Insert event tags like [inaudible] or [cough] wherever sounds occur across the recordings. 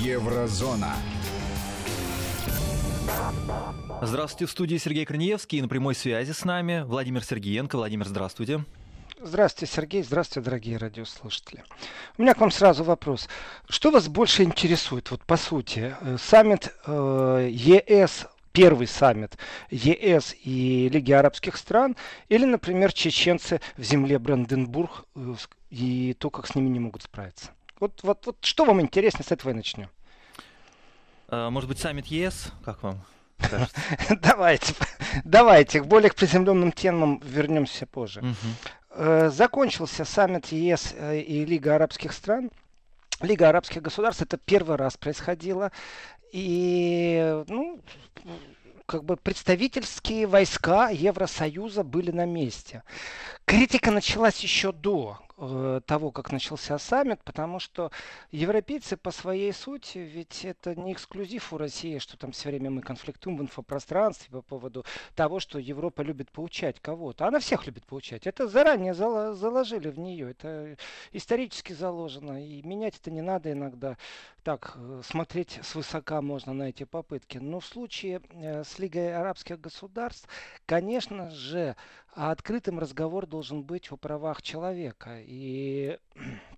Еврозона. Здравствуйте, в студии Сергей Корнеевский и на прямой связи с нами Владимир Сергеенко. Владимир, здравствуйте. Здравствуйте, Сергей. Здравствуйте, дорогие радиослушатели. У меня к вам сразу вопрос. Что вас больше интересует, вот по сути, э, саммит э, ЕС первый саммит ЕС и Лиги арабских стран, или, например, чеченцы в земле Бранденбург э, и то, как с ними не могут справиться. Вот, вот, вот что вам интересно, с этого и начнем. А, может быть, саммит ЕС, как вам? [laughs] Давайте, давайте, к более приземленным темам вернемся позже. Угу. Закончился саммит ЕС э, и Лига арабских стран. Лига арабских государств это первый раз происходило. И, ну, как бы представительские войска Евросоюза были на месте. Критика началась еще до Э, того, как начался саммит, потому что европейцы по своей сути, ведь это не эксклюзив у России, что там все время мы конфликтуем в инфопространстве по поводу того, что Европа любит поучать кого-то. Она всех любит поучать. Это заранее заложили в нее. Это исторически заложено. И менять это не надо иногда. Так, э, смотреть свысока можно на эти попытки. Но в случае э, с Лигой арабских государств, конечно же, открытым разговор должен быть о правах человека. И [clears throat]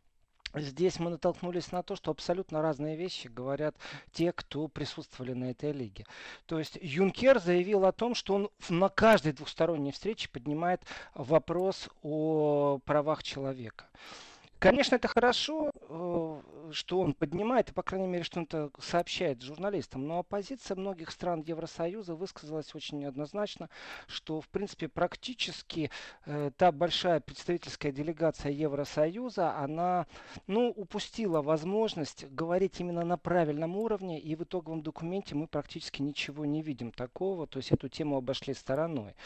Здесь мы натолкнулись на то, что абсолютно разные вещи говорят те, кто присутствовали на этой лиге. То есть Юнкер заявил о том, что он на каждой двухсторонней встрече поднимает вопрос о правах человека. Конечно, это хорошо, э, что он поднимает, и, по крайней мере, что он это сообщает журналистам, но оппозиция многих стран Евросоюза высказалась очень неоднозначно, что, в принципе, практически э, та большая представительская делегация Евросоюза, она, ну, упустила возможность говорить именно на правильном уровне, и в итоговом документе мы практически ничего не видим такого, то есть эту тему обошли стороной.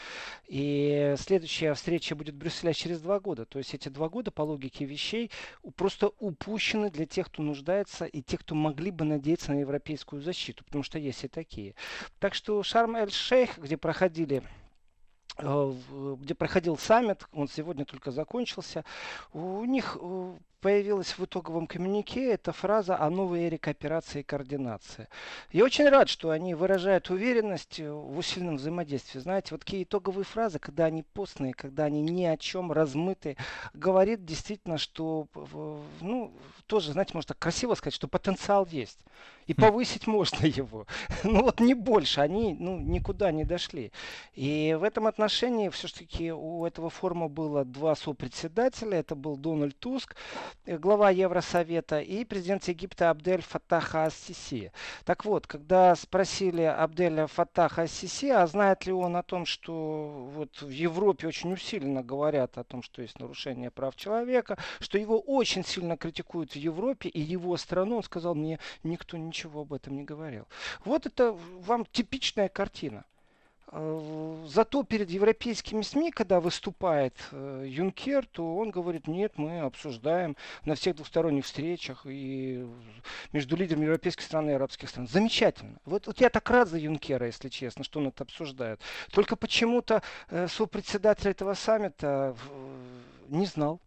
И следующая встреча будет в Брюсселе через два года, то есть эти два года, по логике вещей, просто упущены для тех, кто нуждается, и тех, кто могли бы надеяться на европейскую защиту, потому что есть и такие. Так что Шарм-эль-Шейх, где проходили э, где проходил саммит, он сегодня только закончился, у них э, появилась в итоговом коммюнике эта фраза о новой эре кооперации и координации. Я очень рад, что они выражают уверенность в усиленном взаимодействии. Знаете, вот такие итоговые фразы, когда они постные, когда они ни о чем размыты, говорит действительно, что, ну, тоже, знаете, можно так красиво сказать, что потенциал есть. И хм. повысить можно [laughs] его. Ну вот не больше, они ну, никуда не дошли. И в этом отношении все-таки у этого форума было два сопредседателя. Это был Дональд Туск, Э, глава Евросовета, и президент Египта Абдель Фаттаха Ассиси. Так вот, когда спросили Абделя Фаттаха Ассиси, а знает ли он о том, что вот в Европе очень усиленно говорят о том, что есть нарушение прав человека, что его очень сильно критикуют в Европе и его страну, он сказал, мне никто ничего об этом не говорил. Вот это вам типичная картина. Э, зато перед европейскими СМИ, когда выступает э, Юнкер, то он говорит, нет, мы обсуждаем на всех двухсторонних встречах и между лидерами европейских стран и арабских стран. Замечательно. Вот, вот я так рад за Юнкера, если честно, что он это обсуждает. Только почему-то э, сопредседатель этого саммита не знал.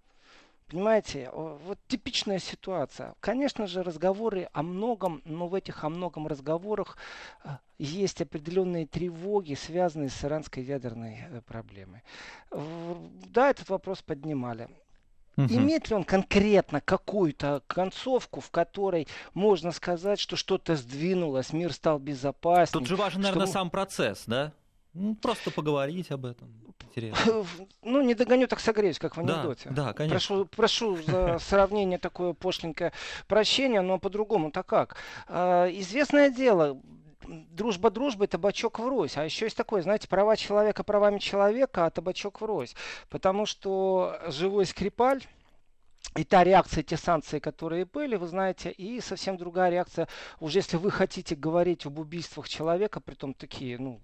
Понимаете, вот типичная ситуация. Конечно же, разговоры о многом, но в этих о многом разговорах э, есть определенные тревоги, связанные с иранской ядерной э, проблемой. Да, этот вопрос поднимали. Угу. Имеет ли он конкретно какую-то концовку, в которой можно сказать, что что-то сдвинулось, мир стал безопаснее? Тут же важен, наверное, что... сам процесс, да? Ну, просто поговорить об этом. Интересно. Ну, не догоню, так согреюсь, как в анекдоте. Да, да конечно. Прошу, прошу за [laughs] сравнение такое пошленькое прощение, но по-другому-то как? А, известное дело, дружба дружбы, табачок врозь. А еще есть такое, знаете, права человека правами человека, а табачок врозь. Потому что живой скрипаль и та реакция, те санкции, которые были, вы знаете, и совсем другая реакция, уже если вы хотите говорить об убийствах человека, при том такие ну,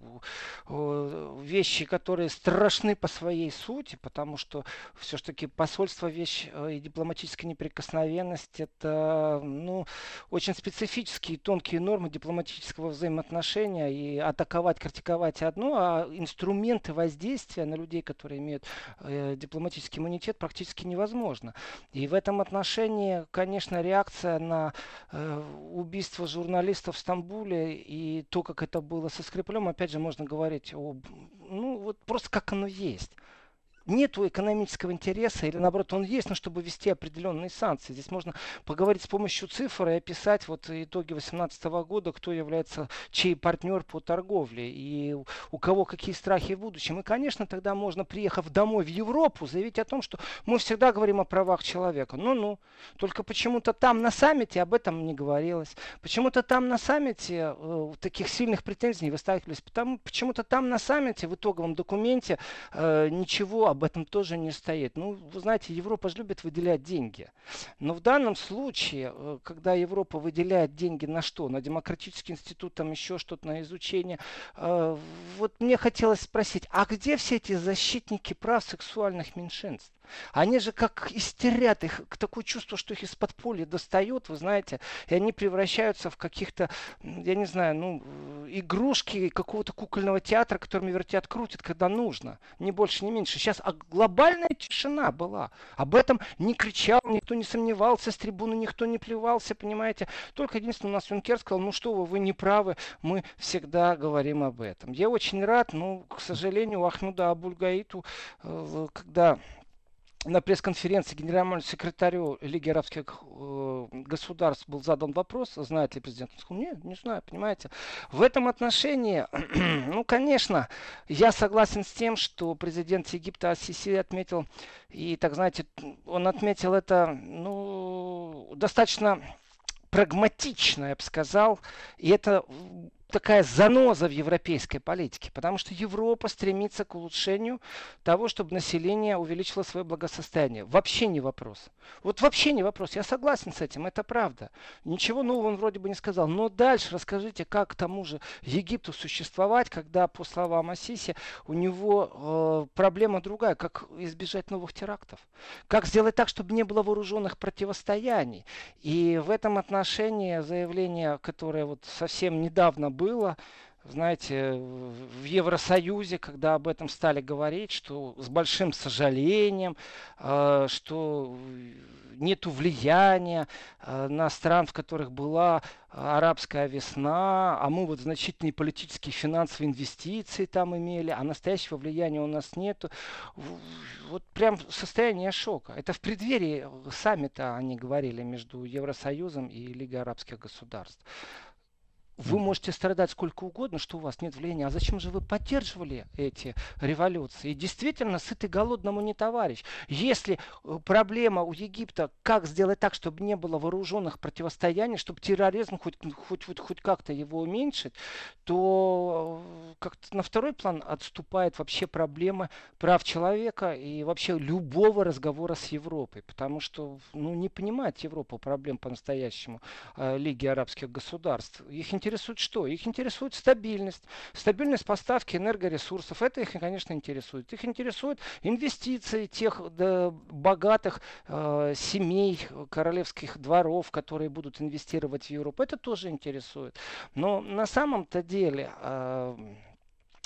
вещи, которые страшны по своей сути, потому что все-таки посольство вещь э, и дипломатическая неприкосновенность это ну, очень специфические тонкие нормы дипломатического взаимоотношения, и атаковать, критиковать одно, а инструменты воздействия на людей, которые имеют э, дипломатический иммунитет, практически невозможно. И в этом отношении, конечно, реакция на э, убийство журналистов в Стамбуле и то, как это было со Скриплем, опять же, можно говорить о, ну, вот просто как оно есть нету экономического интереса, или наоборот он есть, но чтобы ввести определенные санкции. Здесь можно поговорить с помощью цифр и описать вот итоги 2018 года, кто является чей партнер по торговле и у кого какие страхи в будущем. И, конечно, тогда можно, приехав домой в Европу, заявить о том, что мы всегда говорим о правах человека. Ну-ну, только почему-то там на саммите об этом не говорилось. Почему-то там на саммите э, таких сильных претензий не выстаивались. Почему-то там на саммите в итоговом документе э, ничего об этом тоже не стоит. Ну, вы знаете, Европа же любит выделять деньги. Но в данном случае, э, когда Европа выделяет деньги на что? На демократический институт, там еще что-то, на изучение. Э, вот мне хотелось спросить, а где все эти защитники прав сексуальных меньшинств? Они же как истерят, их такое чувство, что их из под поля достают, вы знаете, и они превращаются в каких-то, я не знаю, ну, игрушки какого-то кукольного театра, которыми вертят, крутят, когда нужно. Ни больше, ни меньше. Сейчас а глобальная тишина была. Об этом не кричал, никто не сомневался, с трибуны никто не плевался, понимаете. Только единственное, у нас Юнкер сказал, ну что вы, вы не правы, мы всегда говорим об этом. Я очень рад, но, к сожалению, у Ахмуда Абульгаиту, э, когда на пресс-конференции генеральному секретарю Лиги арабских э, государств был задан вопрос, знает ли президент. Он сказал, нет, не знаю, понимаете. В этом отношении, [clears throat] ну, конечно, я согласен с тем, что президент Египта Ассиси отметил, и, так знаете, он отметил это, ну, достаточно прагматично, я бы сказал, и это такая заноза в европейской политике, потому что Европа стремится к улучшению того, чтобы население увеличило свое благосостояние. Вообще не вопрос. Вот вообще не вопрос. Я согласен с этим, это правда. Ничего нового он вроде бы не сказал. Но дальше расскажите, как к тому же Египту существовать, когда, по словам Асиси, у него э, проблема другая, как избежать новых терактов. Как сделать так, чтобы не было вооруженных противостояний. И в этом отношении заявление, которое вот совсем недавно было, знаете, в Евросоюзе, когда об этом стали говорить, что с большим сожалением, э, что нет влияния э, на стран, в которых была арабская весна, а мы вот значительные политические финансовые инвестиции там имели, а настоящего влияния у нас нет. Вот прям состояние шока. Это в преддверии саммита они говорили между Евросоюзом и Лигой арабских государств. Вы можете страдать сколько угодно, что у вас нет влияния. А зачем же вы поддерживали эти революции? И действительно, сытый голодному не товарищ. Если э, проблема у Египта, как сделать так, чтобы не было вооруженных противостояний, чтобы терроризм хоть, хоть, хоть, хоть как-то его уменьшить, то э, как-то на второй план отступает вообще проблема прав человека и вообще любого разговора с Европой. Потому что ну, не понимает Европа проблем по-настоящему э, Лиги арабских государств. Их интересует что? Их интересует стабильность. Стабильность поставки энергоресурсов. Это их, конечно, интересует. Их интересует инвестиции тех да, богатых э, семей, королевских дворов, которые будут инвестировать в Европу. Это тоже интересует. Но на самом-то деле... Э,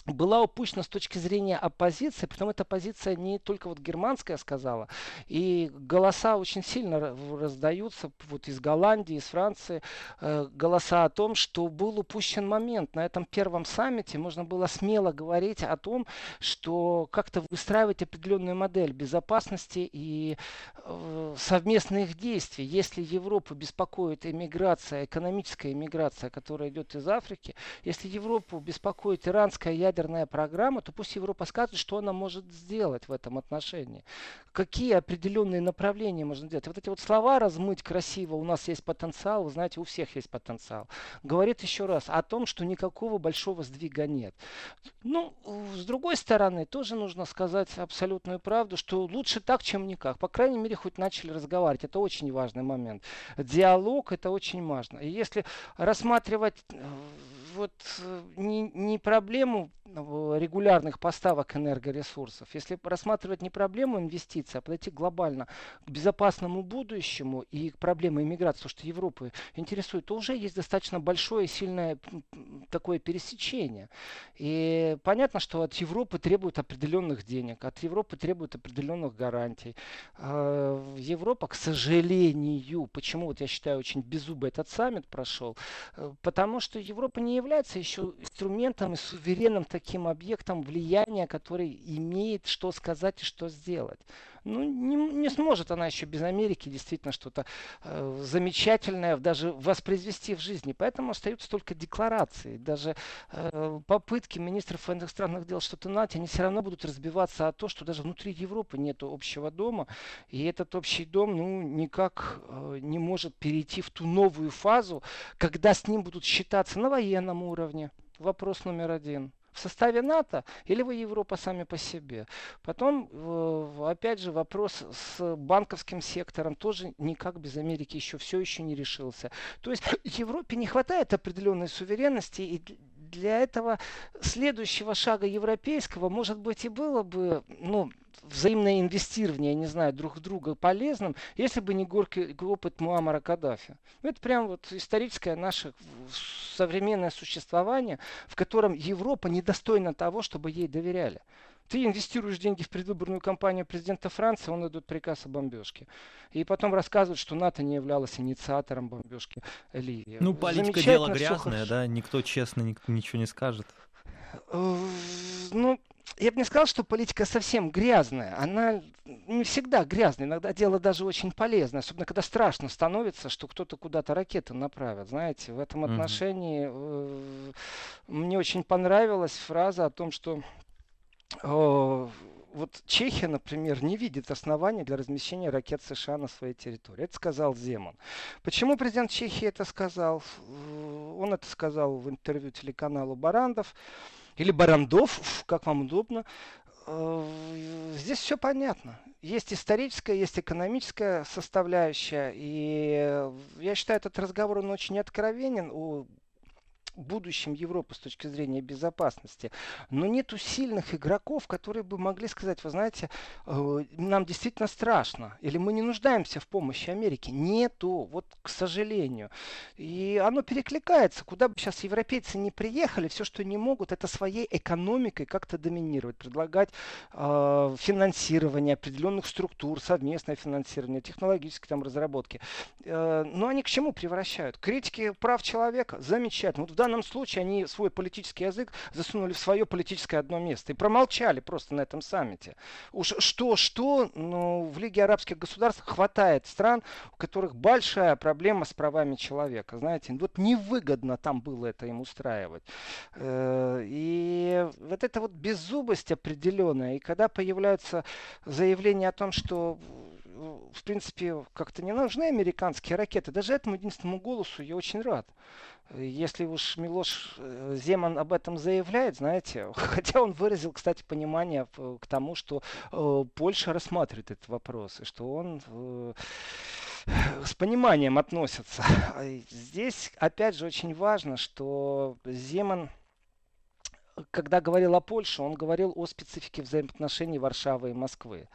была упущена с точки зрения оппозиции, потому эта оппозиция не только вот германская сказала, и голоса очень сильно раздаются вот из Голландии, из Франции, э, голоса о том, что был упущен момент. На этом первом саммите можно было смело говорить о том, что как-то выстраивать определенную модель безопасности и э, совместных действий. Если Европу беспокоит иммиграция, экономическая иммиграция, которая идет из Африки, если Европу беспокоит иранская ядерная ядерная программа, то пусть Европа скажет, что она может сделать в этом отношении. Какие определенные направления можно сделать. Вот эти вот слова размыть красиво, у нас есть потенциал, вы знаете, у всех есть потенциал. Говорит еще раз о том, что никакого большого сдвига нет. Ну, с другой стороны, тоже нужно сказать абсолютную правду, что лучше так, чем никак. По крайней мере, хоть начали разговаривать. Это очень важный момент. Диалог это очень важно. И если рассматривать э, вот э, не, не проблему регулярных поставок энергоресурсов, если рассматривать не проблему инвестиций, а подойти глобально к безопасному будущему и к проблеме иммиграции, что Европы интересует, то уже есть достаточно большое и сильное такое пересечение. И понятно, что от Европы требуют определенных денег, от Европы требуют определенных гарантий. А, Европа, к сожалению, почему вот я считаю очень беззубый этот саммит прошел, э, потому что Европа не является еще инструментом и суверенным таким объектом влияния, который имеет что сказать и что сделать. Ну, не, не сможет она еще без Америки действительно что-то э, замечательное даже воспроизвести в жизни. Поэтому остаются только декларации. Даже э, попытки министров иностранных дел что-то нать, они все равно будут разбиваться о том, что даже внутри Европы нет общего дома. И этот общий дом ну, никак э, не может перейти в ту новую фазу, когда с ним будут считаться на военном уровне. Вопрос номер один в составе НАТО или вы Европа сами по себе. Потом, опять же, вопрос с банковским сектором тоже никак без Америки еще все еще не решился. То есть Европе не хватает определенной суверенности и для этого следующего шага европейского, может быть, и было бы, ну, взаимное инвестирование, я не знаю, друг в друга полезным, если бы не горький опыт Муаммара Каддафи. Ну, это прям вот историческое наше современное существование, в котором Европа недостойна того, чтобы ей доверяли. Ты инвестируешь деньги в предвыборную кампанию президента Франции, он дает приказ о бомбежке. И потом рассказывают, что НАТО не являлось инициатором бомбежки Ливии. Ну, политика дело грязное, да, никто честно никто ничего не скажет. Э, ну, я бы не сказал, что политика совсем грязная. Она не всегда грязная. Иногда дело даже очень полезное. Особенно, когда страшно становится, что кто-то куда-то ракеты направит. Знаете, в этом отношении э, мне очень понравилась фраза о том, что вот Чехия, например, не видит оснований для размещения ракет США на своей территории. Это сказал Земан. Почему президент Чехии это сказал? Он это сказал в интервью телеканалу Барандов. Или Барандов, как вам удобно. Здесь все понятно. Есть историческая, есть экономическая составляющая. И я считаю, этот разговор он очень откровенен о будущем Европы с точки зрения безопасности. Но нету сильных игроков, которые бы могли сказать, вы знаете, э, нам действительно страшно, или мы не нуждаемся в помощи Америки. Нету, вот к сожалению. И оно перекликается. Куда бы сейчас европейцы не приехали, все, что не могут, это своей экономикой как-то доминировать, предлагать э, финансирование определенных структур, совместное финансирование, технологические там разработки. Э, но они к чему превращают? Критики прав человека замечательно. Вот в данном случае они свой политический язык засунули в свое политическое одно место и промолчали просто на этом саммите. Уж что-что, но в Лиге арабских государств хватает стран, у которых большая проблема с правами человека. Знаете, вот невыгодно там было это им устраивать. Э, и вот эта вот беззубость определенная, и когда появляются заявления о том, что в принципе, как-то не нужны американские ракеты. Даже этому единственному голосу я очень рад. Если уж Милош э, Земан об этом заявляет, знаете, [laughs] хотя он выразил, кстати, понимание к тому, что э, Польша рассматривает этот вопрос, и что он э, с пониманием относится. Здесь, опять же, очень важно, что Земан когда говорил о Польше, он говорил о специфике взаимоотношений Варшавы и Москвы.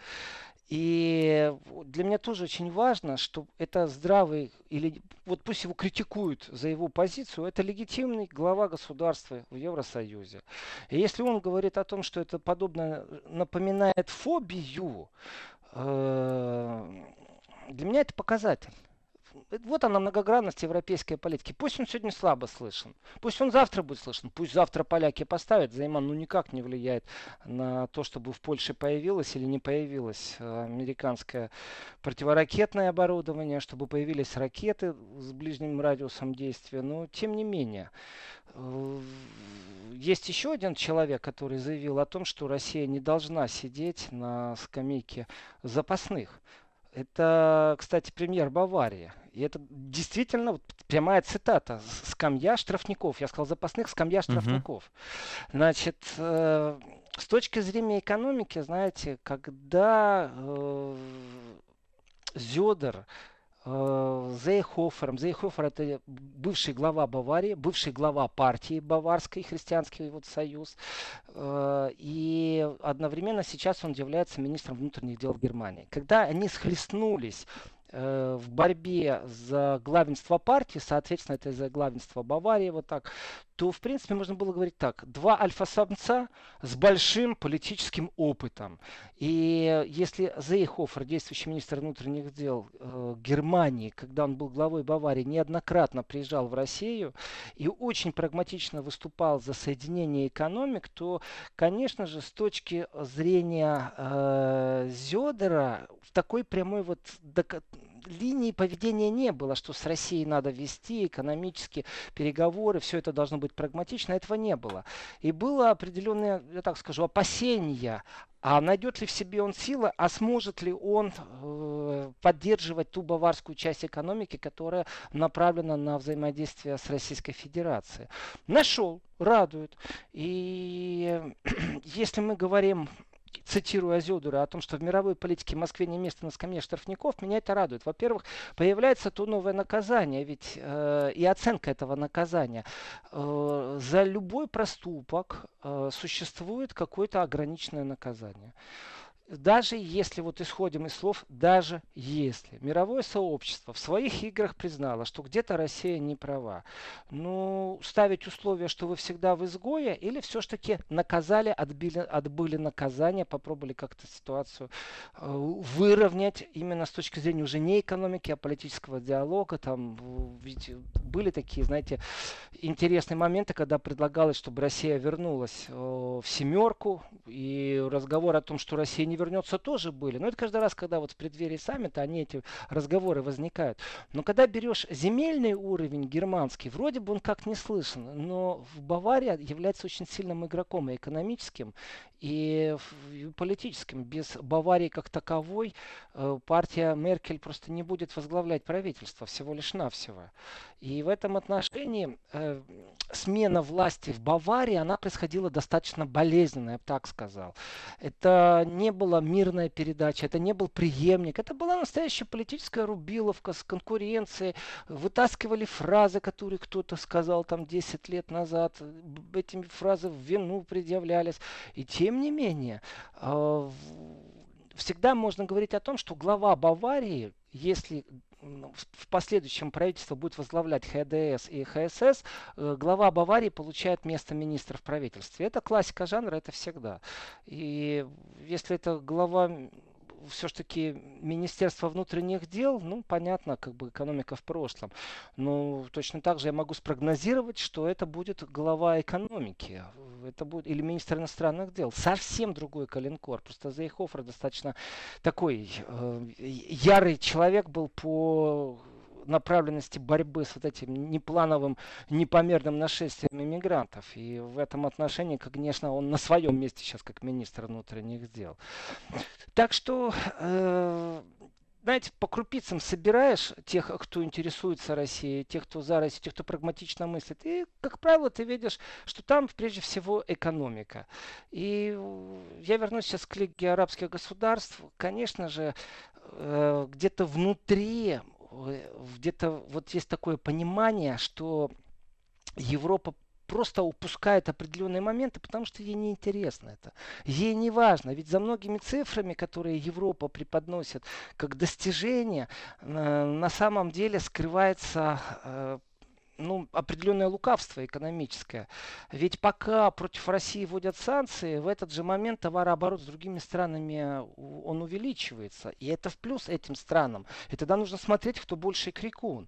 И для меня тоже очень важно, что это здравый, или вот пусть его критикуют за его позицию, это легитимный глава государства в Евросоюзе. И если он говорит о том, что это подобно напоминает фобию, э, для меня это показатель вот она многогранность европейской политики. Пусть он сегодня слабо слышен, пусть он завтра будет слышен, пусть завтра поляки поставят. Займан ну никак не влияет на то, чтобы в Польше появилось или не появилось э, американское противоракетное оборудование, чтобы появились ракеты с ближним радиусом действия. Но тем не менее, э, есть еще один человек, который заявил о том, что Россия не должна сидеть на скамейке запасных. Это, кстати, премьер Баварии. И это действительно вот, прямая цитата. Скамья штрафников. Я сказал запасных, скамья штрафников. Uh-huh. Значит, э, с точки зрения экономики, знаете, когда э, Зёдер э, Зейхофером. Зейхофер это бывший глава Баварии, бывший глава партии Баварской, христианский вот союз. Э, и одновременно сейчас он является министром внутренних дел Германии. Когда они схлестнулись Э, в борьбе за главенство партии, соответственно, это за главенство Баварии, вот так, то, в принципе, можно было говорить так. Два альфа-самца с большим политическим опытом. И если Зейхофер, действующий министр внутренних дел э, Германии, когда он был главой Баварии, неоднократно приезжал в Россию и очень прагматично выступал за соединение экономик, то, конечно же, с точки зрения э, Зёдера, в такой прямой вот линии поведения не было, что с Россией надо вести экономические переговоры, все это должно быть прагматично, этого не было. И было определенное, я так скажу, опасения а найдет ли в себе он силы, а сможет ли он э, поддерживать ту баварскую часть экономики, которая направлена на взаимодействие с Российской Федерацией? Нашел, радует. И [clears throat] если мы говорим цитирую Азиодура, о том, что в мировой политике Москве не место на скамье штрафников, меня это радует. Во-первых, появляется то новое наказание, ведь э, и оценка этого наказания. Э, за любой проступок э, существует какое-то ограниченное наказание даже если, вот исходим из слов, даже если мировое сообщество в своих играх признало, что где-то Россия не права, ну, ставить условия, что вы всегда в изгое, или все-таки наказали, отбили, отбыли наказание, попробовали как-то ситуацию э, выровнять именно с точки зрения уже не экономики, а политического диалога, там, ведь были такие, знаете, интересные моменты, когда предлагалось, чтобы Россия вернулась э, в семерку, и разговор о том, что Россия не не вернется, тоже были. Но это каждый раз, когда вот в преддверии саммита они эти разговоры возникают. Но когда берешь земельный уровень германский, вроде бы он как не слышен, но в Баварии является очень сильным игроком и экономическим, и политическим. Без Баварии как таковой э, партия Меркель просто не будет возглавлять правительство всего лишь навсего. И в этом отношении э, смена власти в Баварии, она происходила достаточно болезненно, я бы так сказал. Это не была мирная передача, это не был преемник, это была настоящая политическая рубиловка с конкуренцией. Вытаскивали фразы, которые кто-то сказал там 10 лет назад, этими фразы в вину предъявлялись. И тем не менее, э, всегда можно говорить о том, что глава Баварии, если в последующем правительство будет возглавлять ХДС и ХСС, э, глава Баварии получает место министра в правительстве. Это классика жанра, это всегда. И если это глава все-таки Министерство внутренних дел, ну, понятно, как бы экономика в прошлом. Но точно так же я могу спрогнозировать, что это будет глава экономики. Это будет, или министр иностранных дел. Совсем другой коленкор. Просто Зейхофер достаточно такой э, ярый человек был по направленности борьбы с вот этим неплановым, непомерным нашествием иммигрантов. И в этом отношении, конечно, он на своем месте сейчас как министр внутренних дел. Так что э, знаете, по крупицам собираешь тех, кто интересуется Россией, тех, кто за Россию, тех, кто прагматично мыслит. И, как правило, ты видишь, что там прежде всего экономика. И я вернусь сейчас к Лиге арабских государств. Конечно же, э, где-то внутри где-то вот есть такое понимание, что Европа просто упускает определенные моменты, потому что ей не интересно это. Ей не важно. Ведь за многими цифрами, которые Европа преподносит как достижения, э, на самом деле скрывается э, ну, определенное лукавство экономическое. Ведь пока против России вводят санкции, в этот же момент товарооборот с другими странами он увеличивается. И это в плюс этим странам. И тогда нужно смотреть, кто больше крикун.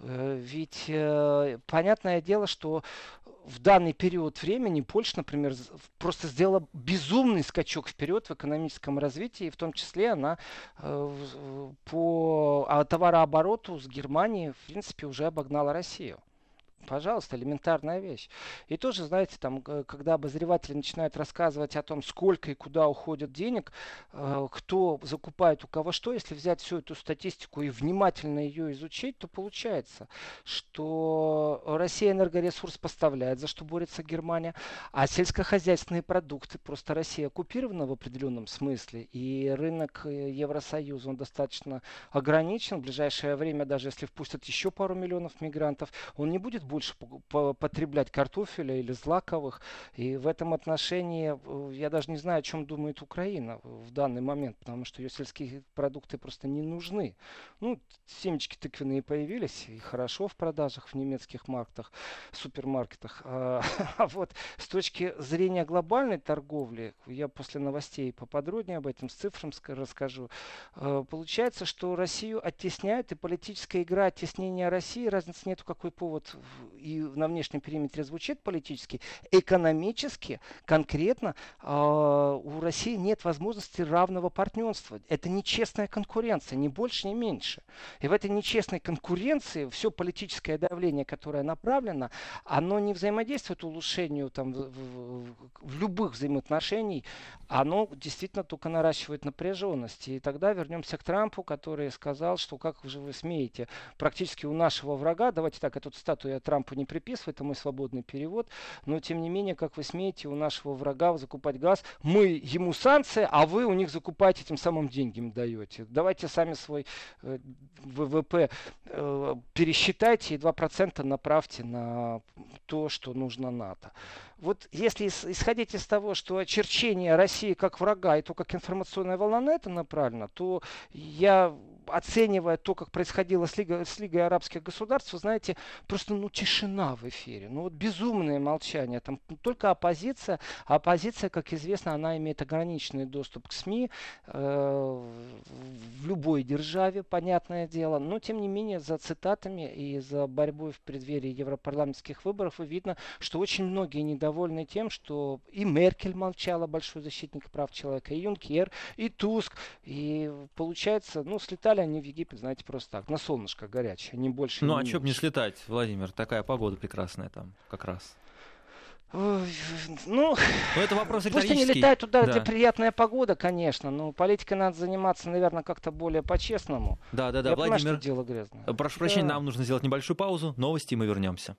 Э, ведь э, понятное дело, что в данный период времени Польша, например, просто сделала безумный скачок вперед в экономическом развитии, и в том числе она э, по товарообороту с Германией, в принципе, уже обогнала Россию Пожалуйста, элементарная вещь. И тоже, знаете, там, когда обозреватели начинают рассказывать о том, сколько и куда уходит денег, э, кто закупает у кого что, если взять всю эту статистику и внимательно ее изучить, то получается, что Россия энергоресурс поставляет, за что борется Германия, а сельскохозяйственные продукты просто Россия оккупирована в определенном смысле, и рынок э, Евросоюза, он достаточно ограничен. В ближайшее время, даже если впустят еще пару миллионов мигрантов, он не будет больше потреблять картофеля или злаковых. И в этом отношении э, я даже не знаю, о чем думает Украина в данный момент, потому что ее сельские продукты просто не нужны. Ну, семечки тыквенные появились, и хорошо в продажах в немецких маркетах, супермаркетах. А, [laughs] а вот с точки зрения глобальной торговли, я после новостей поподробнее об этом с цифрам расскажу, э, получается, что Россию оттесняют, и политическая игра оттеснения России, разницы нету, какой повод и на внешнем периметре звучит политически, экономически, конкретно э, у России нет возможности равного партнерства. Это нечестная конкуренция, ни больше, ни меньше. И в этой нечестной конкуренции все политическое давление, которое направлено, оно не взаимодействует улучшению там, в, в, в любых взаимоотношений, оно действительно только наращивает напряженность. И тогда вернемся к Трампу, который сказал, что как же вы смеете, практически у нашего врага, давайте так, эту цитату я Трампу не приписываю, это мой свободный перевод, но тем не менее, как вы смеете у нашего врага закупать газ, мы ему санкции, а вы у них закупаете, тем самым деньги им даете. Давайте сами свой э, ВВП э, пересчитайте и 2% направьте на то, что нужно НАТО. Вот если исходить из того, что очерчение России как врага и то, как информационная волна на это направлена, то я оценивая то, как происходило с Лигой, с Лигой арабских государств, вы знаете, просто ну, тишина в эфире. Ну вот безумное молчание. Там только оппозиция. А оппозиция, как известно, она имеет ограниченный доступ к СМИ э, в любой державе, понятное дело. Но, тем не менее, за цитатами и за борьбой в преддверии европарламентских выборов видно, что очень многие недовольны тем, что и Меркель молчала, большой защитник прав человека, и Юнкер, и Туск. И получается, ну, слетали они в Египет, знаете, просто так, на солнышко горячее, не больше. Ну, а что бы не слетать, Владимир, такая погода прекрасная там как раз. Ну, ну, это вопрос Пусть они летают туда, да. где приятная погода, конечно, но политикой надо заниматься, наверное, как-то более по-честному. Да, да, да, Я Владимир, понимаю, что дело грязное. Прошу прощения, да. нам нужно сделать небольшую паузу, новости, и мы вернемся.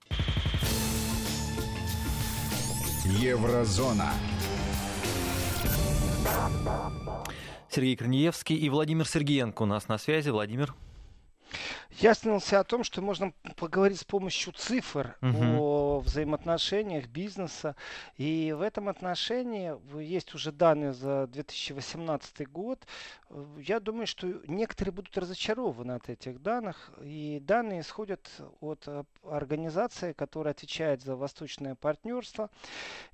Еврозона. Сергей Корнеевский и Владимир Сергеенко у нас на связи. Владимир. Я остановился о том, что можно поговорить с помощью цифр угу. о взаимоотношениях бизнеса. И в этом отношении есть уже данные за 2018 год. Я думаю, что некоторые будут разочарованы от этих данных. И данные исходят от организации, которая отвечает за восточное партнерство.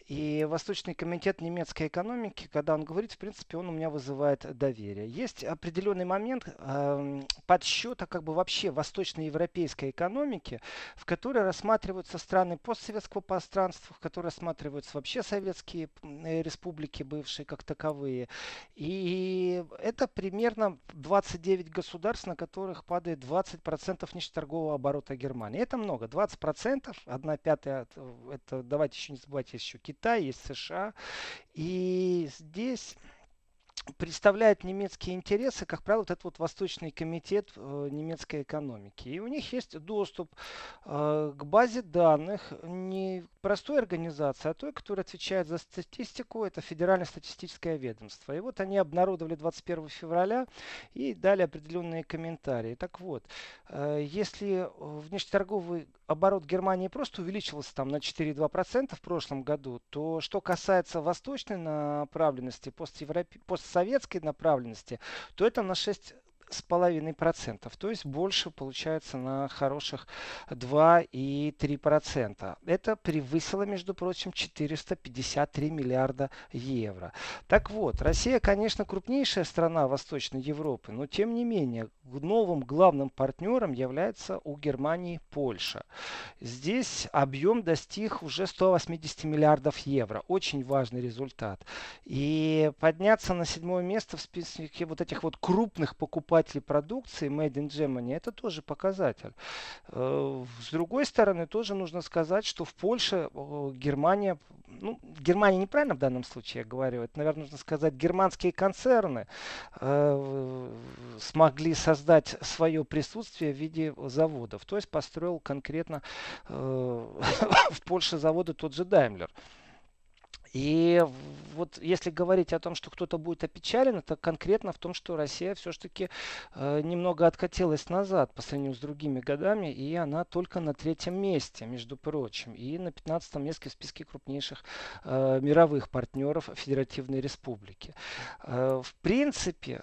И Восточный комитет немецкой экономики, когда он говорит, в принципе, он у меня вызывает доверие. Есть определенный момент э, подсчета как бы вообще восточноевропейской экономики, в которой рассматриваются страны постсоветского пространства, в которой рассматриваются вообще советские э, республики бывшие как таковые. И это примерно 29 государств, на которых падает 20% внешнеторгового оборота Германии. Это много. 20%, 1 пятая, это, давайте еще не забывайте, еще Китай, есть США. И здесь представляет немецкие интересы, как правило, вот этот вот Восточный комитет э, немецкой экономики. И у них есть доступ э, к базе данных не простой организации, а той, которая отвечает за статистику, это Федеральное статистическое ведомство. И вот они обнародовали 21 февраля и дали определенные комментарии. Так вот, э, если внешнеторговый оборот Германии просто увеличился там на 4,2% в прошлом году, то что касается восточной направленности, постевропе... постсоветской направленности, то это на 6 с половиной процентов, то есть больше получается на хороших 2,3 процента. Это превысило, между прочим, 453 миллиарда евро. Так вот, Россия, конечно, крупнейшая страна Восточной Европы, но тем не менее новым главным партнером является у Германии Польша. Здесь объем достиг уже 180 миллиардов евро. Очень важный результат. И подняться на седьмое место в списке вот этих вот крупных покупателей покупателей продукции Made in Germany, это тоже показатель. С другой стороны, тоже нужно сказать, что в Польше Германия ну, Германия неправильно в данном случае я говорю, это, наверное, нужно сказать, германские концерны э, смогли создать свое присутствие в виде заводов. То есть построил конкретно э, [laughs] в Польше заводы тот же Daimler. И вот если говорить о том, что кто-то будет опечален, это конкретно в том, что Россия все-таки э, немного откатилась назад по сравнению с другими годами, и она только на третьем месте, между прочим, и на 15 месте в списке крупнейших э, мировых партнеров Федеративной Республики. Э, в принципе,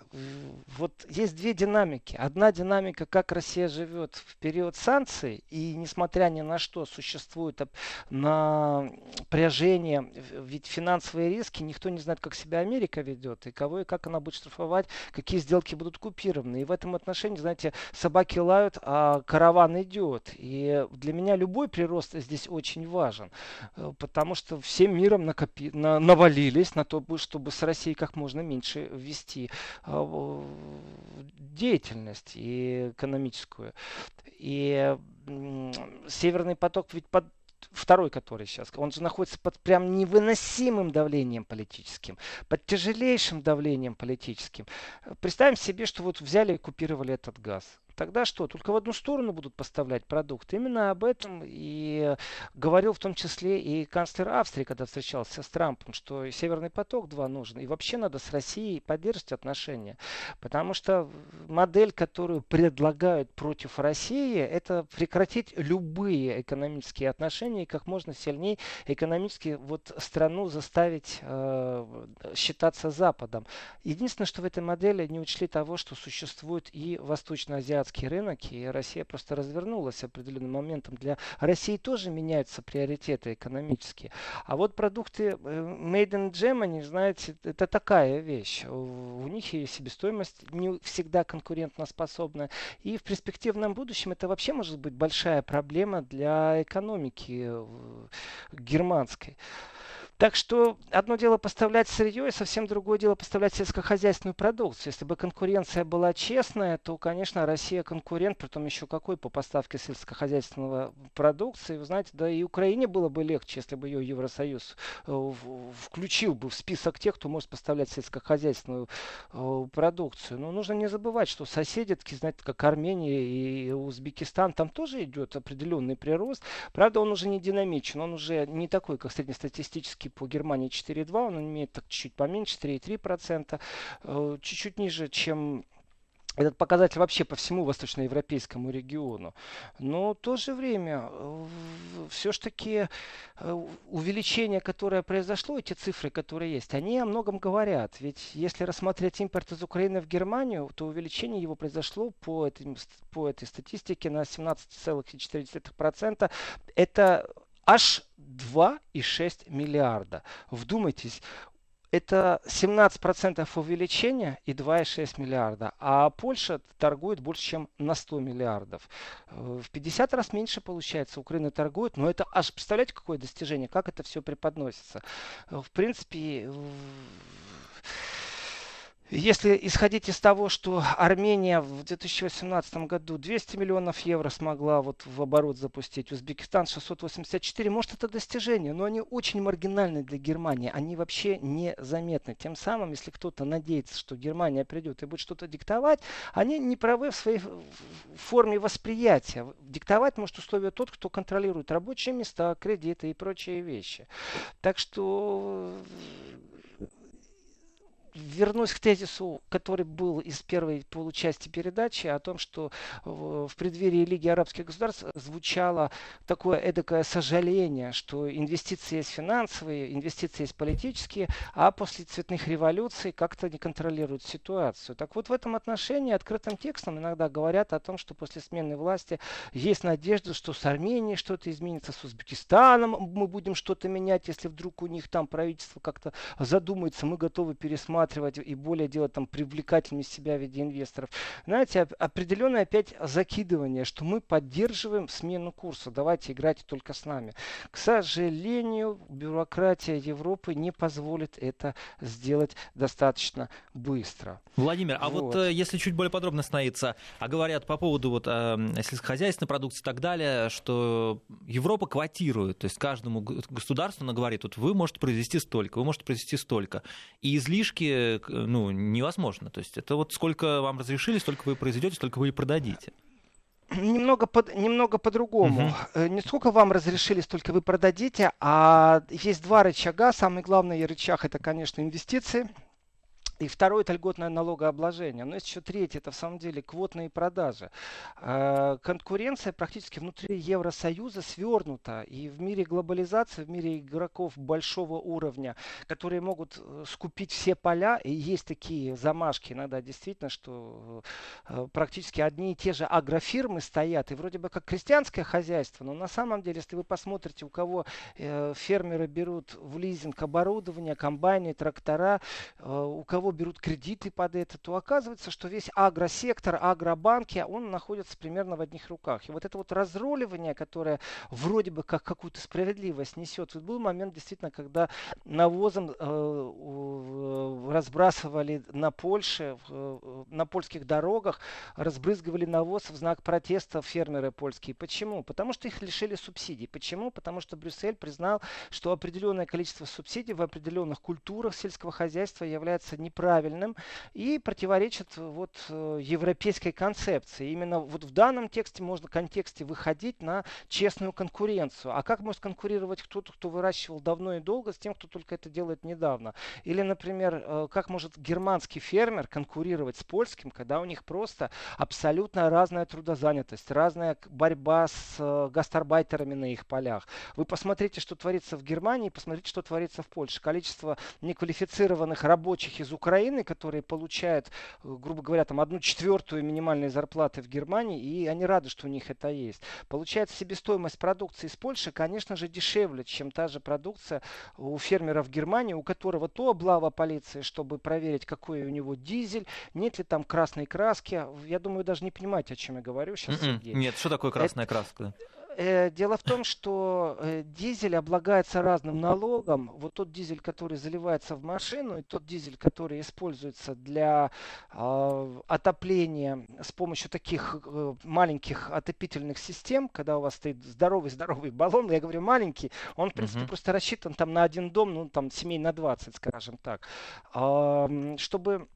вот есть две динамики. Одна динамика, как Россия живет в период санкций, и несмотря ни на что существует напряжение в ведь финансовые риски, никто не знает, как себя Америка ведет, и кого и как она будет штрафовать, какие сделки будут купированы. И в этом отношении, знаете, собаки лают, а караван идет. И для меня любой прирост здесь очень важен, э, потому что всем миром накопи, на, навалились на то, чтобы с Россией как можно меньше вести э, деятельность и экономическую. И Северный поток ведь под второй, который сейчас, он же находится под прям невыносимым давлением политическим, под тяжелейшим давлением политическим. Представим себе, что вот взяли и купировали этот газ. Тогда что? Только в одну сторону будут поставлять продукты. Именно об этом и говорил в том числе и канцлер Австрии, когда встречался с Трампом, что Северный поток-2 нужен. И вообще надо с Россией поддерживать отношения. Потому что модель, которую предлагают против России, это прекратить любые экономические отношения и как можно сильнее экономически вот страну заставить э, считаться Западом. Единственное, что в этой модели не учли того, что существует и Восточно-Азиатская азиатский рынок, и Россия просто развернулась определенным моментом. Для России тоже меняются приоритеты экономические. А вот продукты э, Made in Germany, знаете, это такая вещь. У них и себестоимость не всегда конкурентоспособна. И в перспективном будущем это вообще может быть большая проблема для экономики э, германской. Так что одно дело поставлять сырье, и совсем другое дело поставлять сельскохозяйственную продукцию. Если бы конкуренция была честная, то, конечно, Россия конкурент, притом еще какой по поставке сельскохозяйственного продукции. Вы знаете, да и Украине было бы легче, если бы ее Евросоюз э, включил бы в список тех, кто может поставлять сельскохозяйственную э, продукцию. Но нужно не забывать, что соседи, такие, знаете, как Армения и Узбекистан, там тоже идет определенный прирост. Правда, он уже не динамичен, он уже не такой, как среднестатистический по Германии 4,2, он имеет так чуть-чуть поменьше, 4,3%, э, чуть-чуть ниже, чем этот показатель вообще по всему восточноевропейскому региону. Но в то же время э, все-таки э, увеличение, которое произошло, эти цифры, которые есть, они о многом говорят. Ведь если рассмотреть импорт из Украины в Германию, то увеличение его произошло по, этой по этой статистике на 17,4%. Это аж 2,6 миллиарда. Вдумайтесь, это 17% увеличения и 2,6 миллиарда. А Польша торгует больше, чем на 100 миллиардов. В 50 раз меньше получается. Украина торгует, но это аж, представляете, какое достижение, как это все преподносится. В принципе, если исходить из того, что Армения в 2018 году 200 миллионов евро смогла вот в оборот запустить, Узбекистан 684, может это достижение, но они очень маргинальны для Германии, они вообще незаметны. Тем самым, если кто-то надеется, что Германия придет и будет что-то диктовать, они не правы в своей форме восприятия. Диктовать может условия тот, кто контролирует рабочие места, кредиты и прочие вещи. Так что вернусь к тезису, который был из первой получасти передачи, о том, что в преддверии Лиги арабских государств звучало такое эдакое сожаление, что инвестиции есть финансовые, инвестиции есть политические, а после цветных революций как-то не контролируют ситуацию. Так вот, в этом отношении открытым текстом иногда говорят о том, что после смены власти есть надежда, что с Арменией что-то изменится, с Узбекистаном мы будем что-то менять, если вдруг у них там правительство как-то задумается, мы готовы пересматривать рассматривать и более делать там привлекательнее себя в виде инвесторов. Знаете, определенное опять закидывание, что мы поддерживаем смену курса, давайте играть только с нами. К сожалению, бюрократия Европы не позволит это сделать достаточно быстро. Владимир, а вот, вот э, если чуть более подробно остановиться, а говорят по поводу вот э, сельскохозяйственной продукции и так далее, что Европа квотирует, то есть каждому государству она говорит, вот вы можете произвести столько, вы можете произвести столько, и излишки ну, невозможно, то есть это вот сколько вам разрешили, столько вы произведете, столько вы и продадите немного, под, немного по-другому. Угу. Не сколько вам разрешили, столько вы продадите, а есть два рычага. Самый главный рычаг это, конечно, инвестиции. И второй это льготное налогообложение. Но есть еще третий, это в самом деле квотные продажи. Э, конкуренция практически внутри Евросоюза свернута. И в мире глобализации, в мире игроков большого уровня, которые могут э, скупить все поля, и есть такие замашки иногда действительно, что э, практически одни и те же агрофирмы стоят, и вроде бы как крестьянское хозяйство, но на самом деле, если вы посмотрите, у кого фермеры берут в лизинг оборудование, комбайны, трактора, у кого берут кредиты под это, то оказывается, что весь агросектор, агробанки, он находится примерно в одних руках. И вот это вот разруливание, которое вроде бы как какую-то справедливость несет. Вот был момент действительно, когда навозом э, разбрасывали на Польше, э, на польских дорогах, разбрызгивали навоз в знак протеста фермеры польские. Почему? Потому что их лишили субсидий. Почему? Потому что Брюссель признал, что определенное количество субсидий в определенных культурах сельского хозяйства является неправильным неправильным и противоречит вот э, европейской концепции. Именно вот в данном тексте можно контексте выходить на честную конкуренцию. А как может конкурировать кто-то, кто выращивал давно и долго, с тем, кто только это делает недавно? Или, например, э, как может германский фермер конкурировать с польским, когда у них просто абсолютно разная трудозанятость, разная борьба с э, гастарбайтерами на их полях. Вы посмотрите, что творится в Германии, посмотрите, что творится в Польше. Количество неквалифицированных рабочих из Украины Украины, которые получают, э, грубо говоря, там одну четвертую минимальной зарплаты в Германии, и они рады, что у них это есть. Получается, себестоимость продукции из Польши, конечно же, дешевле, чем та же продукция у фермера в Германии, у которого то облава полиции, чтобы проверить, какой у него дизель, нет ли там красной краски. Я думаю, вы даже не понимаете, о чем я говорю сейчас, м-м, Сергей. Нет, что такое красная это... краска? Э, дело в том, что э, дизель облагается разным налогом. Вот тот дизель, который заливается в машину, и тот дизель, который используется для э, отопления с помощью таких э, маленьких отопительных систем, когда у вас стоит здоровый-здоровый баллон, я говорю маленький, он, в принципе, uh-huh. просто рассчитан там на один дом, ну, там, семей на 20, скажем так. Чтобы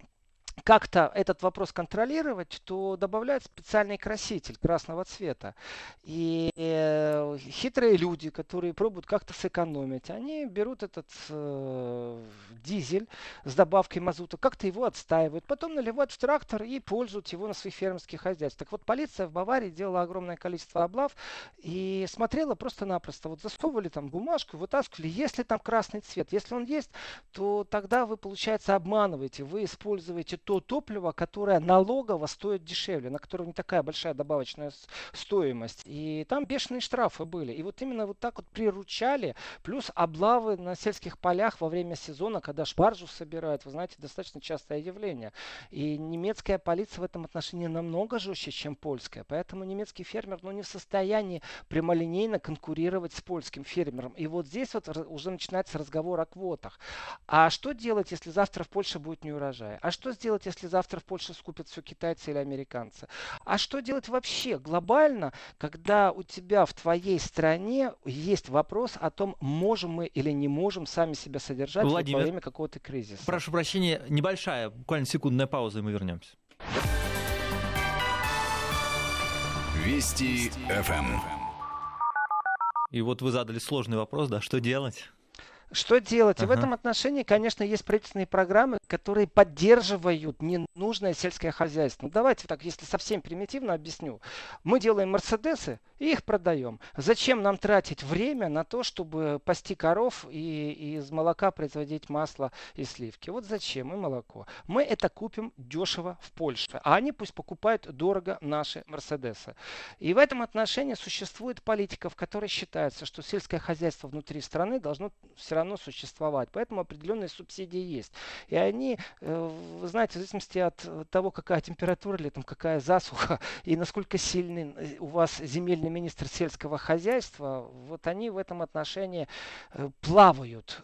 как-то этот вопрос контролировать, то добавляют специальный краситель красного цвета. И э, хитрые люди, которые пробуют как-то сэкономить, они берут этот э, дизель с добавкой мазута, как-то его отстаивают, потом наливают в трактор и пользуют его на своих фермерских хозяйствах. Так вот, полиция в Баварии делала огромное количество облав и смотрела просто-напросто. Вот засовывали там бумажку, вытаскивали, если там красный цвет. Если он есть, то тогда вы, получается, обманываете. Вы используете то топливо, которое налогово стоит дешевле, на которое не такая большая добавочная стоимость. И там бешеные штрафы были. И вот именно вот так вот приручали, плюс облавы на сельских полях во время сезона, когда шпаржу собирают, вы знаете, достаточно частое явление. И немецкая полиция в этом отношении намного жестче, чем польская. Поэтому немецкий фермер ну, не в состоянии прямолинейно конкурировать с польским фермером. И вот здесь вот уже начинается разговор о квотах. А что делать, если завтра в Польше будет неурожай? А что сделать, делать, если завтра в Польше скупят все китайцы или американцы? А что делать вообще глобально, когда у тебя в твоей стране есть вопрос о том, можем мы или не можем сами себя содержать Владимир, во время какого-то кризиса? Прошу прощения, небольшая, буквально секундная пауза, и мы вернемся. Вести ФМ. И вот вы задали сложный вопрос, да, что делать? Что делать? И в этом отношении, конечно, есть правительственные программы, которые поддерживают ненужное сельское хозяйство. Ну, давайте так, если совсем примитивно объясню. Мы делаем Мерседесы и их продаем. Зачем нам тратить время на то, чтобы пасти коров и, и из молока производить масло и сливки? Вот зачем и молоко. Мы это купим дешево в Польше, а они пусть покупают дорого наши Мерседесы. И в этом отношении существует политика, в которой считается, что сельское хозяйство внутри страны должно все равно существовать. Поэтому определенные субсидии есть. И они, э, вы знаете, в зависимости от того, какая температура летом, какая засуха [laughs] и насколько сильный э, у вас земельный министр сельского хозяйства, вот они в этом отношении э, плавают.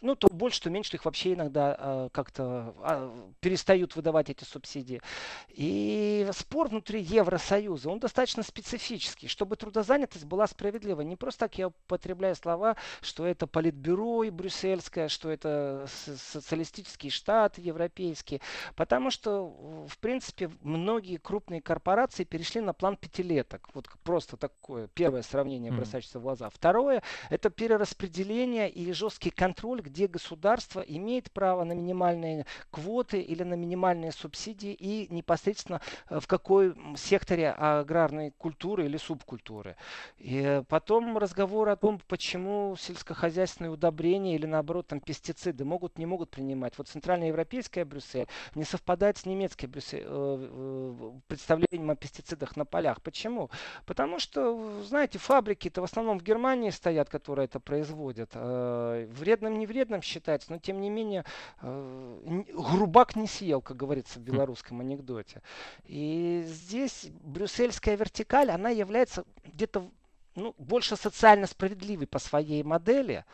Ну, то больше, то меньше их вообще иногда как-то а, перестают выдавать эти субсидии. И спор внутри Евросоюза, он достаточно специфический, чтобы трудозанятость была справедлива. Не просто так я употребляю слова, что это политбюро и брюссельское, что это социалистические штаты европейские, потому что, в принципе, многие крупные корпорации перешли на план пятилеток. Вот просто такое первое сравнение бросающееся в глаза. Второе, это перераспределение и жесткий контроль, где государство имеет право на минимальные квоты или на минимальные субсидии и непосредственно э, в какой секторе аграрной культуры или субкультуры. И потом разговор о том, почему сельскохозяйственные удобрения или наоборот там пестициды могут, не могут принимать. Вот центральноевропейская Брюссель не совпадает с Брюссель, э, э, представлением о пестицидах на полях. Почему? Потому что, знаете, фабрики-то в основном в Германии стоят, которые это производят. Вредным, не вредным считается, но тем не менее грубак не съел, как говорится в белорусском анекдоте. И здесь брюссельская вертикаль, она является где-то ну, больше социально справедливой по своей модели.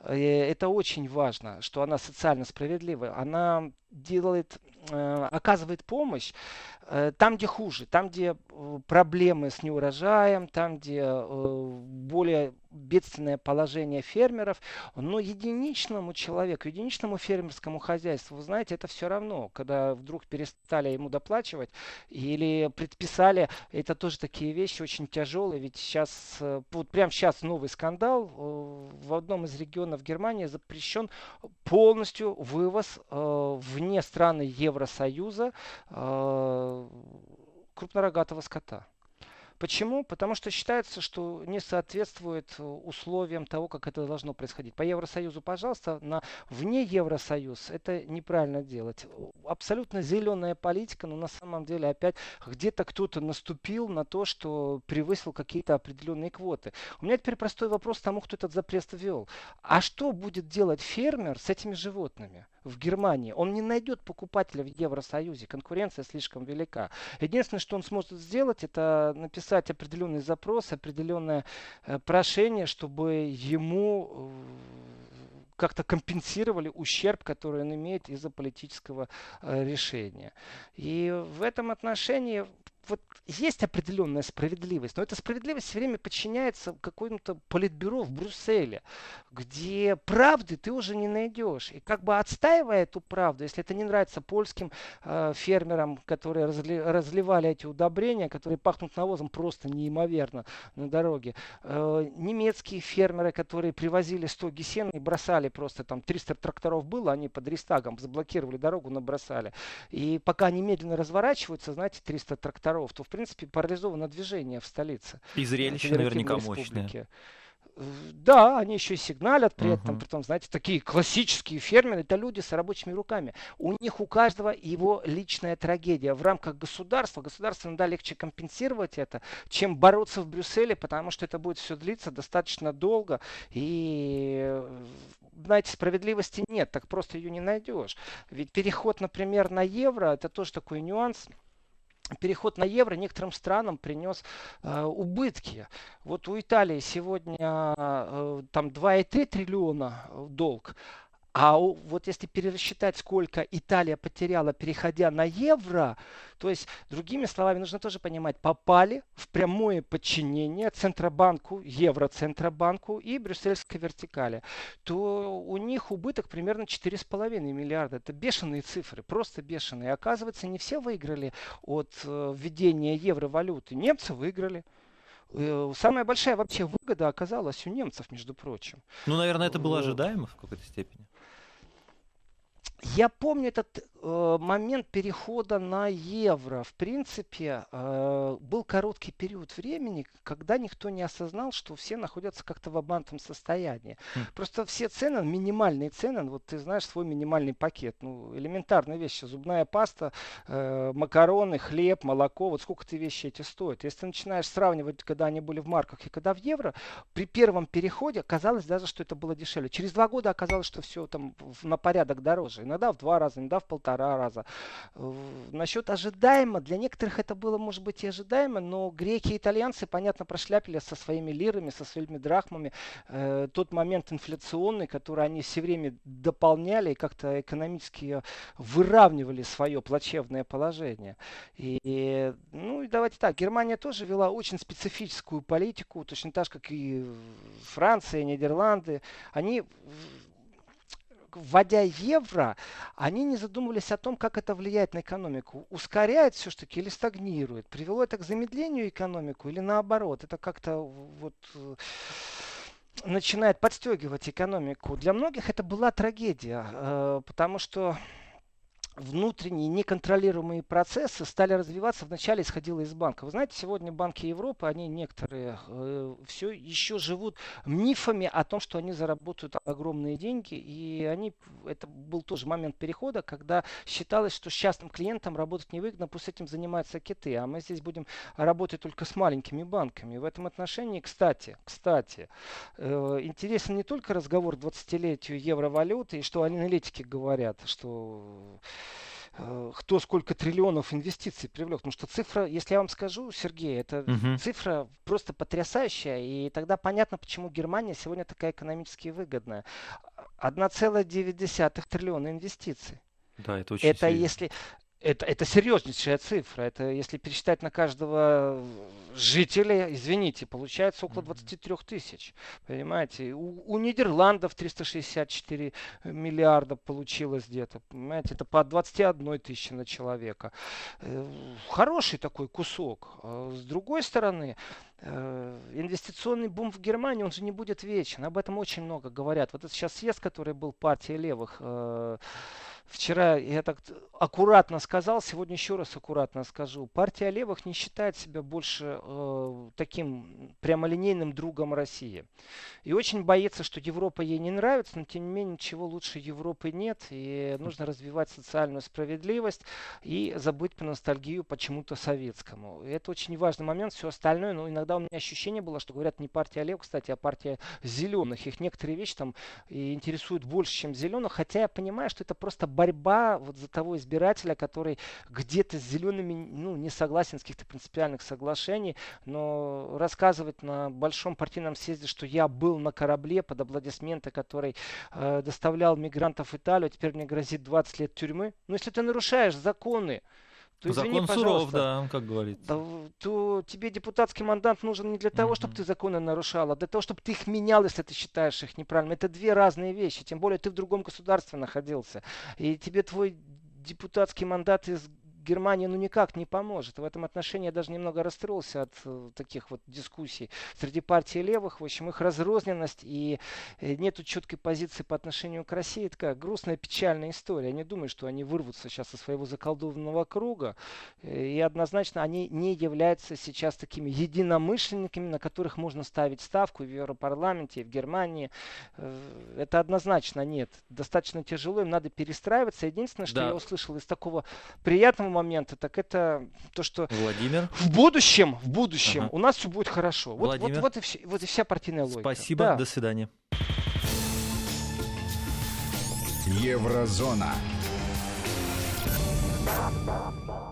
Э, это очень важно, что она социально справедливая. Она делает, э, оказывает помощь э, там, где хуже, там, где проблемы с неурожаем, там, где более бедственное положение фермеров, но единичному человеку, единичному фермерскому хозяйству, вы знаете, это все равно, когда вдруг перестали ему доплачивать или предписали, это тоже такие вещи очень тяжелые, ведь сейчас, вот прямо сейчас новый скандал, в одном из регионов Германии запрещен полностью вывоз вне страны Евросоюза крупнорогатого скота. Почему? Потому что считается, что не соответствует э, условиям того, как это должно происходить. По Евросоюзу, пожалуйста, на вне Евросоюз это неправильно делать. Абсолютно зеленая политика, но на самом деле опять где-то кто-то наступил на то, что превысил какие-то определенные квоты. У меня теперь простой вопрос тому, кто этот запрет ввел. А что будет делать фермер с этими животными? В Германии. Он не найдет покупателя в Евросоюзе. Конкуренция слишком велика. Единственное, что он сможет сделать, это написать определенный запрос, определенное э, прошение, чтобы ему э, как-то компенсировали ущерб, который он имеет из-за политического э, решения. И в этом отношении вот есть определенная справедливость, но эта справедливость все время подчиняется какому-то политбюро в Брюсселе, где правды ты уже не найдешь. И как бы отстаивая эту правду, если это не нравится польским э, фермерам, которые разли, разливали эти удобрения, которые пахнут навозом просто неимоверно на дороге, э, немецкие фермеры, которые привозили стоги сена и бросали просто там 300 тракторов было, они под Рестагом заблокировали дорогу, набросали. И пока они медленно разворачиваются, знаете, 300 тракторов докторов, то, в принципе, парализовано движение в столице. И зрелище наверняка мощное. Да, они еще и сигналят при этом, uh-huh. при том, знаете, такие классические фермеры, это люди с рабочими руками. У них у каждого его личная трагедия. В рамках государства, государству иногда легче компенсировать это, чем бороться в Брюсселе, потому что это будет все длиться достаточно долго. И знаете, справедливости нет, так просто ее не найдешь. Ведь переход, например, на евро, это тоже такой нюанс переход на евро некоторым странам принес э, убытки. Вот у Италии сегодня э, там 2,3 триллиона э, долг, а вот если пересчитать, сколько Италия потеряла, переходя на евро, то есть, другими словами, нужно тоже понимать, попали в прямое подчинение Центробанку, Евроцентробанку и Брюссельской вертикали, то у них убыток примерно 4,5 миллиарда. Это бешеные цифры, просто бешеные. оказывается, не все выиграли от э, введения евровалюты. Немцы выиграли. Э, самая большая вообще выгода оказалась у немцев, между прочим. Ну, наверное, это было ожидаемо в какой-то степени. Я помню этот момент перехода на евро, в принципе, э, был короткий период времени, когда никто не осознал, что все находятся как-то в обманутом состоянии. Mm. Просто все цены, минимальные цены, вот ты знаешь свой минимальный пакет, ну, элементарные вещи, зубная паста, э, макароны, хлеб, молоко, вот сколько ты вещи эти стоят. Если ты начинаешь сравнивать, когда они были в марках и когда в евро, при первом переходе казалось даже, что это было дешевле. Через два года оказалось, что все там на порядок дороже. Иногда в два раза, иногда в полтора раза. Насчет ожидаемо, для некоторых это было, может быть, и ожидаемо, но греки и итальянцы, понятно, прошляпили со своими лирами, со своими драхмами э, тот момент инфляционный, который они все время дополняли и как-то экономически выравнивали свое плачевное положение. И, и, ну и давайте так, Германия тоже вела очень специфическую политику, точно так же, как и Франция, Нидерланды. Они вводя евро, они не задумывались о том, как это влияет на экономику. Ускоряет все-таки или стагнирует? Привело это к замедлению экономику или наоборот? Это как-то вот э, начинает подстегивать экономику. Для многих это была трагедия, э, потому что внутренние неконтролируемые процессы стали развиваться, вначале исходило из банка. Вы знаете, сегодня банки Европы, они некоторые э, все еще живут мифами о том, что они заработают огромные деньги. И они, это был тоже момент перехода, когда считалось, что с частным клиентом работать невыгодно, пусть этим занимаются киты, а мы здесь будем работать только с маленькими банками. В этом отношении, кстати, кстати, э, интересен не только разговор 20-летию евровалюты и что аналитики говорят, что кто сколько триллионов инвестиций привлек. Потому что цифра, если я вам скажу, Сергей, это угу. цифра просто потрясающая. И тогда понятно, почему Германия сегодня такая экономически выгодная. 1,9 триллиона инвестиций. Да, это очень Это сильно. если это, это серьезнейшая цифра. Это если пересчитать на каждого жителя, извините, получается около 23 тысяч. Понимаете? У, у Нидерландов 364 миллиарда получилось где-то. Понимаете, это по 21 тысячи на человека. Э, хороший такой кусок. А с другой стороны, э, инвестиционный бум в Германии, он же не будет вечен. Об этом очень много говорят. Вот это сейчас съезд, который был партии левых, э, Вчера я так аккуратно сказал, сегодня еще раз аккуратно скажу. Партия левых не считает себя больше э, таким прямолинейным другом России. И очень боится, что Европа ей не нравится, но тем не менее ничего лучше Европы нет. И нужно развивать социальную справедливость и забыть по ностальгию почему-то советскому. И это очень важный момент. Все остальное, но иногда у меня ощущение было, что говорят не партия левых, кстати, а партия зеленых. Их некоторые вещи там интересуют больше, чем зеленых. Хотя я понимаю, что это просто борьба вот за того избирателя, который где-то с зелеными ну, не согласен с каких-то принципиальных соглашений, но рассказывать на большом партийном съезде, что я был на корабле под аплодисменты, который э, доставлял мигрантов в Италию, теперь мне грозит 20 лет тюрьмы. Ну, если ты нарушаешь законы, то извини, Закон суров, да, как говорится. То, то тебе депутатский мандат нужен не для того, mm-hmm. чтобы ты законы нарушал, а для того, чтобы ты их менял, если ты считаешь их неправильно. Это две разные вещи. Тем более ты в другом государстве находился. И тебе твой депутатский мандат из Германия ну никак не поможет. В этом отношении я даже немного расстроился от э, таких вот дискуссий среди партий левых. В общем, их разрозненность и э, нету четкой позиции по отношению к России. Это такая грустная, печальная история. Я не думаю, что они вырвутся сейчас из своего заколдованного круга. Э, и однозначно они не являются сейчас такими единомышленниками, на которых можно ставить ставку в Европарламенте, и в Германии. Это однозначно нет. Достаточно тяжело, им надо перестраиваться. Единственное, что да. я услышал из такого приятного момента, так это то, что Владимир. в будущем, в будущем ага. у нас все будет хорошо. Вот, вот, вот, и все, вот и вся партийная логика. Спасибо, да. до свидания. Еврозона.